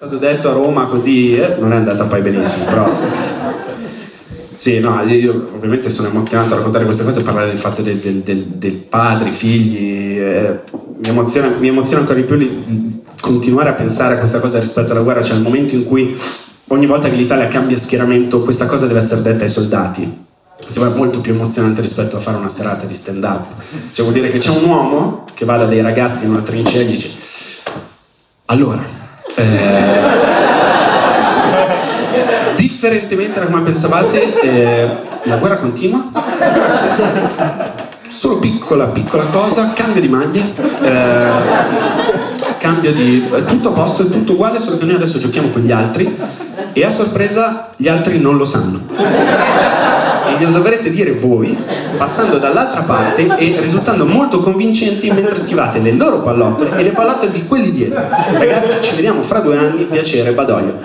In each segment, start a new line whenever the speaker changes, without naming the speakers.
Stato detto a Roma così, eh, non è andata poi benissimo, però... Sì, no, io ovviamente sono emozionato a raccontare queste cose parlare del fatto del, del, del, del padre, figli. Eh, mi, emoziona, mi, emoziona, ancora di più li, continuare a pensare a questa cosa rispetto alla guerra, cioè il momento in cui ogni volta che l'Italia cambia schieramento, questa cosa deve essere detta ai soldati. Questo è molto più emozionante rispetto a fare una serata di stand up. Cioè vuol dire che c'è un uomo che va da dei ragazzi in una trincea e dice allora eh, differentemente da come pensavate, eh, la guerra continua. Solo piccola, piccola cosa, cambio di maglia, eh, cambio di... È tutto a posto, è tutto uguale, solo che noi adesso giochiamo con gli altri e a sorpresa gli altri non lo sanno glielo dovrete dire voi passando dall'altra parte e risultando molto convincenti mentre schivate le loro pallottole e le pallottole di quelli dietro. Ragazzi, ci vediamo fra due anni, piacere, Badoglio.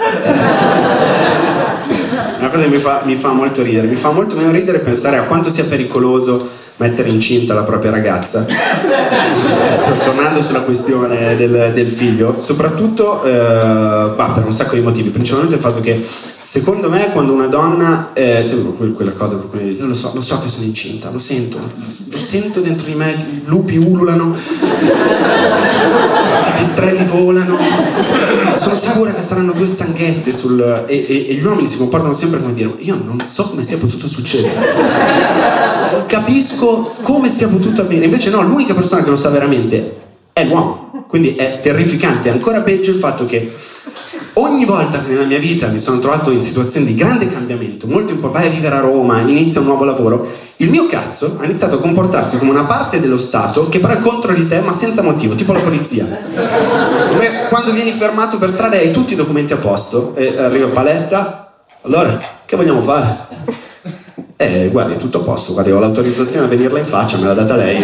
Una cosa che mi fa, mi fa molto ridere, mi fa molto meno ridere pensare a quanto sia pericoloso mettere incinta la propria ragazza. Tornando sulla questione del, del figlio, soprattutto eh, bah, per un sacco di motivi, principalmente il fatto che secondo me quando una donna, eh, quella cosa per cui lo so, lo so che sono incinta, lo sento, lo, sento dentro di me, i lupi ululano, i pistrelli volano, sono sicura che saranno due stanghette sul, e, e, e gli uomini si comportano sempre come dire, io non so come sia potuto succedere non capisco come sia potuto avvenire. Invece no, l'unica persona che lo sa veramente è l'uomo. Quindi è terrificante. È ancora peggio il fatto che ogni volta che nella mia vita mi sono trovato in situazioni di grande cambiamento, molto importante, vai a vivere a Roma, inizia un nuovo lavoro, il mio cazzo ha iniziato a comportarsi come una parte dello Stato che però è contro di te ma senza motivo, tipo la polizia. Come quando vieni fermato per strada e hai tutti i documenti a posto e arriva Paletta, allora che vogliamo fare? Eh, guardi, è tutto a posto, guardi, ho l'autorizzazione a venirla in faccia, me l'ha data lei.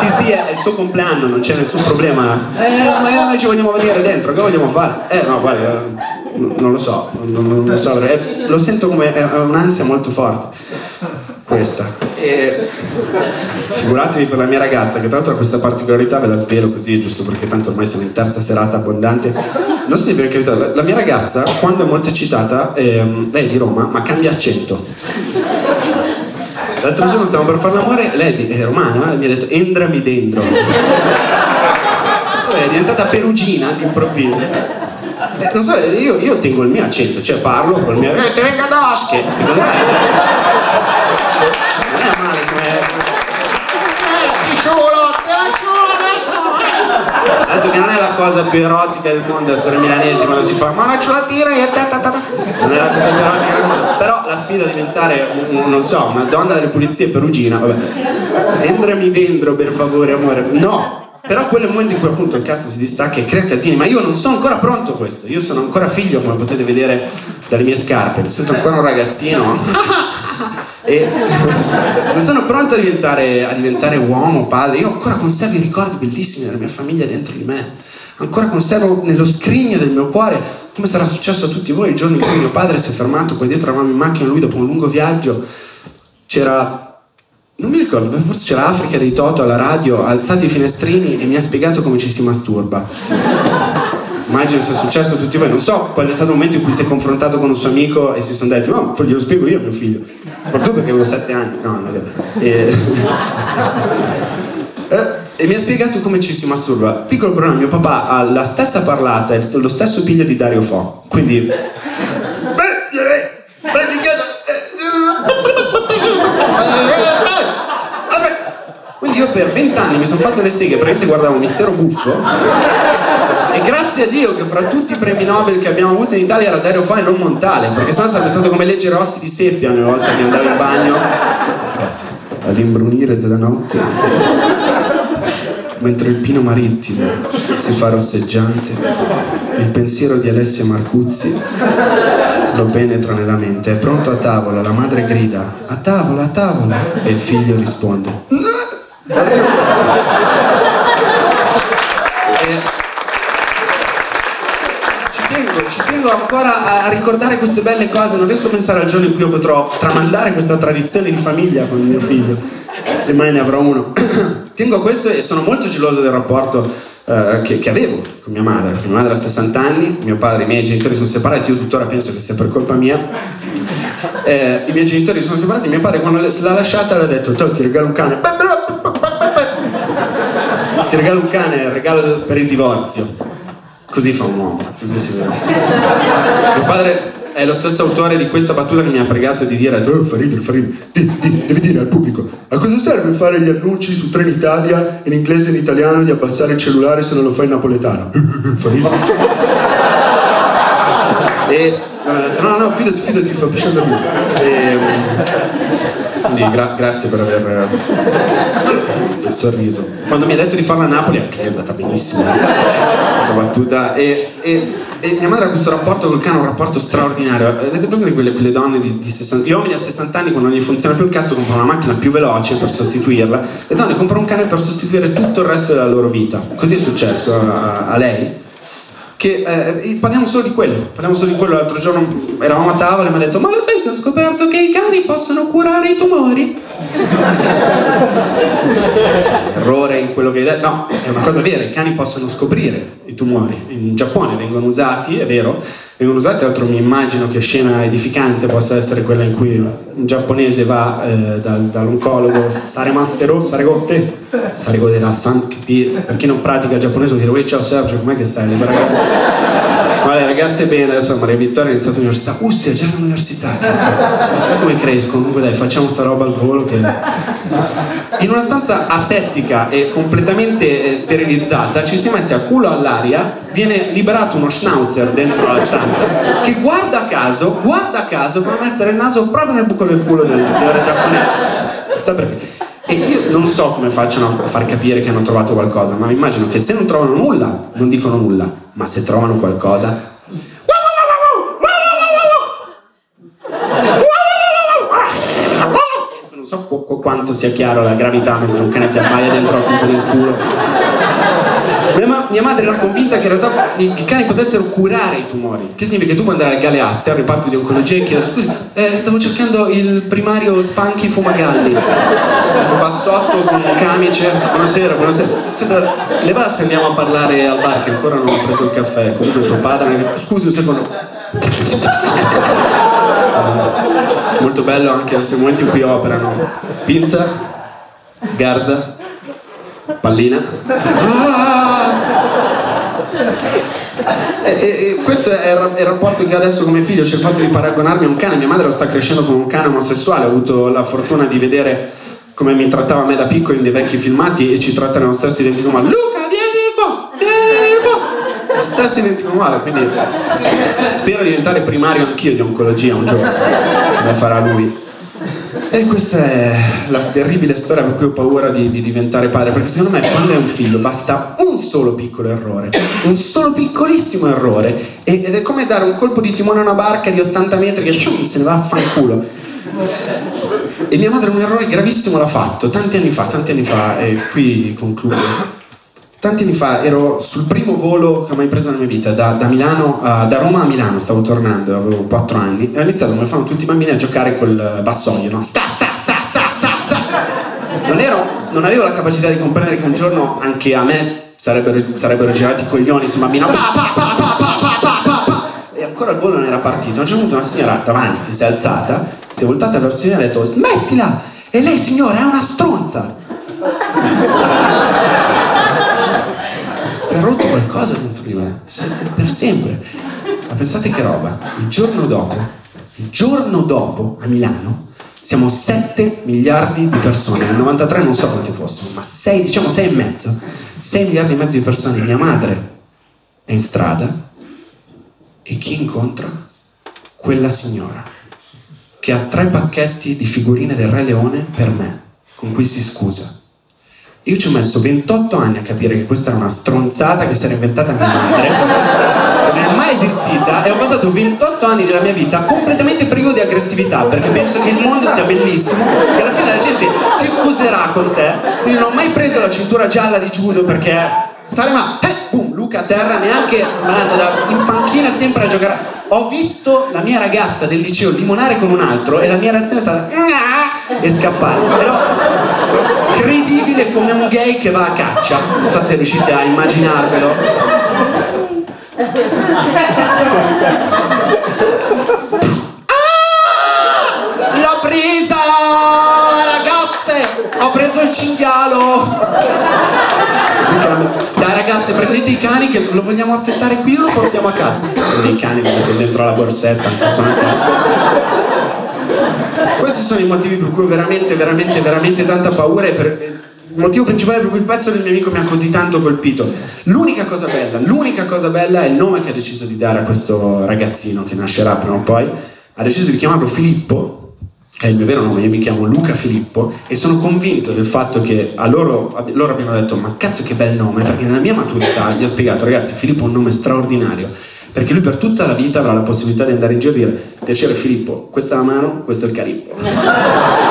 sì, sì, è il suo compleanno, non c'è nessun problema. Eh, ma noi ci vogliamo venire dentro, che vogliamo fare? Eh, no, guardi, eh, non lo so, non, non lo so, eh, lo sento come un'ansia molto forte. Questa. E figuratevi per la mia ragazza, che tra l'altro ha questa particolarità, ve la svelo così, giusto perché tanto ormai siamo in terza serata abbondante. Non so se vi è capitato, la mia ragazza, quando è molto eccitata, ehm, lei è di Roma, ma cambia accento. L'altro giorno stavamo per fare l'amore, lei è romana, mi ha detto entrami dentro. Poi è diventata perugina all'improvviso. Eh, non so, io, io, tengo il mio accento, cioè parlo col mio. Eh, te venga d'osche! Secondo me non è male come eh picciolo ha detto che non è la cosa più erotica del mondo essere milanesi quando si fa ma la ciulatina e ta, ta, ta, non è la cosa più erotica del mondo. Però la sfida è diventare un, non so una donna delle pulizie perugina vabbè. Entrami dentro per favore amore. No però quello è il momento in cui appunto il cazzo si distacca e crea casini ma io non sono ancora pronto a questo io sono ancora figlio come potete vedere dalle mie scarpe mi sento ancora un ragazzino e non sono pronto a diventare, a diventare uomo, padre. Io ancora conservo i ricordi bellissimi della mia famiglia dentro di me. Ancora conservo nello scrigno del mio cuore, come sarà successo a tutti voi, il giorno in cui mio padre si è fermato, poi dietro eravamo in macchina, lui dopo un lungo viaggio, c'era non mi ricordo, forse c'era Africa dei Toto alla radio, ha alzato i finestrini e mi ha spiegato come ci si masturba. Immagino sia successo a tutti voi, non so qual è stato il momento in cui si è confrontato con un suo amico e si sono detti, no, glielo spiego io a mio figlio soprattutto perché avevo sette anni, no, non è vero. E... Eh, e mi ha spiegato come ci si masturba. Piccolo problema, mio papà ha la stessa parlata e lo stesso piglio di Dario Fo. Quindi. Quindi io per vent'anni mi sono fatto le seghe, praticamente guardavo Mistero Buffo e grazie a Dio che fra tutti i premi Nobel che abbiamo avuto in Italia era Dario Fo e non Montale, perché sennò sarebbe stato come leggere Rossi di seppia ogni volta che andavo in bagno. All'imbrunire della notte, mentre il pino marittimo si fa rosseggiante, il pensiero di Alessia Marcuzzi lo penetra nella mente. È pronto a tavola, la madre grida, a tavola, a tavola, e il figlio risponde. Ci tengo ancora a ricordare queste belle cose, non riesco a pensare al giorno in cui io potrò tramandare questa tradizione di famiglia con mio figlio, se mai ne avrò uno. tengo a questo e sono molto geloso del rapporto eh, che, che, avevo con mia madre, mia madre ha 60 anni, mio padre, i miei genitori sono separati, io tuttora penso che sia per colpa mia. Eh, I miei genitori sono separati, mio padre quando l'ha lasciata le ha detto ti regalo un cane. Ti regalo un cane, regalo per il divorzio. Così fa un uomo, così si vede. Mio padre è lo stesso autore di questa battuta che mi ha pregato di dire oh, fa ridere. Di, di, devi dire al pubblico a cosa serve fare gli annunci su Trenitalia in inglese e in italiano di abbassare il cellulare se non lo fai in napoletano fa ridere e ha detto no no fidati fidati fa piacere lui e, quindi gra- grazie per aver il sorriso quando mi ha detto di farla a Napoli anche è andata benissimo questa battuta e, e e mia madre ha questo rapporto col cane, un rapporto straordinario. Avete presente quelle, quelle donne di, di 60 Gli uomini a 60 anni, quando non gli funziona più il cazzo, comprano una macchina più veloce per sostituirla. Le donne comprano un cane per sostituire tutto il resto della loro vita. Così è successo a, a lei. Che eh, parliamo solo di quello. Parliamo solo di quello. L'altro giorno eravamo a tavola e mi ha detto: Ma lo sai che ho scoperto che i cani possono curare i tumori? Errore in quello che hai detto. No, è una cosa vera, i cani possono scoprire i tumori. In Giappone vengono usati, è vero, vengono usati, tra l'altro mi immagino che scena edificante possa essere quella in cui un giapponese va eh, dal, dall'oncologo Saremastero, Saregotte, Saregote Rassan, per chi non pratica il giapponese vuol dire, ciao Sergio, com'è che stai? Le ragazze? Vale, ragazze bene, adesso Maria Vittoria ha iniziato l'università. Ustia, già all'università. Guarda come crescono. Comunque dai, facciamo sta roba al volo che... In una stanza asettica e completamente eh, sterilizzata ci si mette a culo all'aria, viene liberato uno schnauzer dentro la stanza che guarda caso, guarda caso, va a mettere il naso proprio nel buco del culo del signore giapponese. E io non so come facciano a far capire che hanno trovato qualcosa, ma immagino che se non trovano nulla, non dicono nulla, ma se trovano qualcosa... Non so qu- quanto sia chiaro la gravità mentre un cane ti abbaia dentro al cubo del culo. Mia, mia, madre era convinta che in realtà i, i, cani potessero curare i tumori. Che significa che tu puoi andare al Galeazzi, al reparto di oncologia, e chiedere: Scusi, eh, stavo cercando il primario Spanchi Fumagalli. Un bassotto con un camice. Buonasera, buonasera. Senta, le va se andiamo a parlare al bar che ancora non ho preso il caffè. Comunque suo padre. Scusi un secondo. Molto bello anche il momento in cui operano. Pinza, garza, pallina. E, e, questo è il, è il, rapporto che adesso come figlio c'è il fatto di paragonarmi a un cane. Mia madre lo sta crescendo come un cane omosessuale. Ho avuto la fortuna di vedere come mi trattava a me da piccolo in dei vecchi filmati e ci tratta nello stesso identico modo. Luca, vieni qua, vieni qua. Lo stesso identico modo, quindi spero di diventare primario anch'io di oncologia un giorno, come farà lui. E questa è la terribile storia per cui ho paura di, di, diventare padre, perché secondo me quando è un figlio basta un solo piccolo errore, un solo piccolissimo errore, ed è come dare un colpo di timone a una barca di 80 metri che shum, se ne va a fanculo. E mia madre un errore gravissimo l'ha fatto, tanti anni fa, tanti anni fa, e qui concludo. Tanti anni fa ero sul primo volo che ho mai preso nella mia vita, da, da, Milano, uh, da Roma a Milano stavo tornando, avevo 4 anni, e ho iniziato come fanno tutti i bambini a giocare col vassoio, no? Sta, sta, sta, sta, sta, sta! Non, ero, non avevo la capacità di comprendere che un giorno anche a me sarebbero, sarebbero girati i coglioni su bambino, pa, pa, pa, pa, pa, pa, pa, pa, pa. e ancora il volo non era partito. A un certo punto una signora davanti si è alzata, si è voltata verso di me e ha detto, smettila! E lei signora è una stronza! si qualcosa dentro di me, per sempre. Ma pensate che roba, il giorno dopo, il giorno dopo a Milano, siamo 7 miliardi di persone, nel 93 non so quanti fossero, ma 6, diciamo 6 e mezzo, 6 miliardi e mezzo di persone, mia madre è in strada e chi incontra? Quella signora che ha tre pacchetti di figurine del Re Leone per me, con cui si scusa io ci ho messo 28 anni a capire che questa era una stronzata che si era inventata mia madre, non è mai esistita e ho passato 28 anni della mia vita completamente privo di aggressività perché penso che il mondo sia bellissimo e alla fine la gente si scuserà con te. Quindi non ho mai preso la cintura gialla di judo perché Sarema, eh, boom, Luca a terra, neanche in panchina sempre a giocare. Ho visto la mia ragazza del liceo limonare con un altro e la mia reazione è stata e scappare. Però credibile come un gay che va a caccia. Non so se riuscite a immaginarvelo. Ah! L'ho presa, ragazze! Ho preso il cinghialo! Dai ragazze, prendete i cani che lo vogliamo affettare qui o lo portiamo a casa? I cani, li mettete dentro la borsetta, sono Questi sono i motivi per cui ho veramente, veramente, veramente tanta paura e per, il motivo principale per cui il pezzo del mio amico mi ha così tanto colpito. L'unica cosa bella, l'unica cosa bella è il nome che ha deciso di dare a questo ragazzino che nascerà prima o poi. Ha deciso di chiamarlo Filippo, è il mio vero nome, io mi chiamo Luca Filippo e sono convinto del fatto che a loro, loro abbiano detto ma cazzo che bel nome, perché nella mia maturità gli ho spiegato ragazzi Filippo è un nome straordinario perché lui per tutta la vita avrà la possibilità di andare in giro e dire piacere Filippo, questa è la mano, questo è il carippo.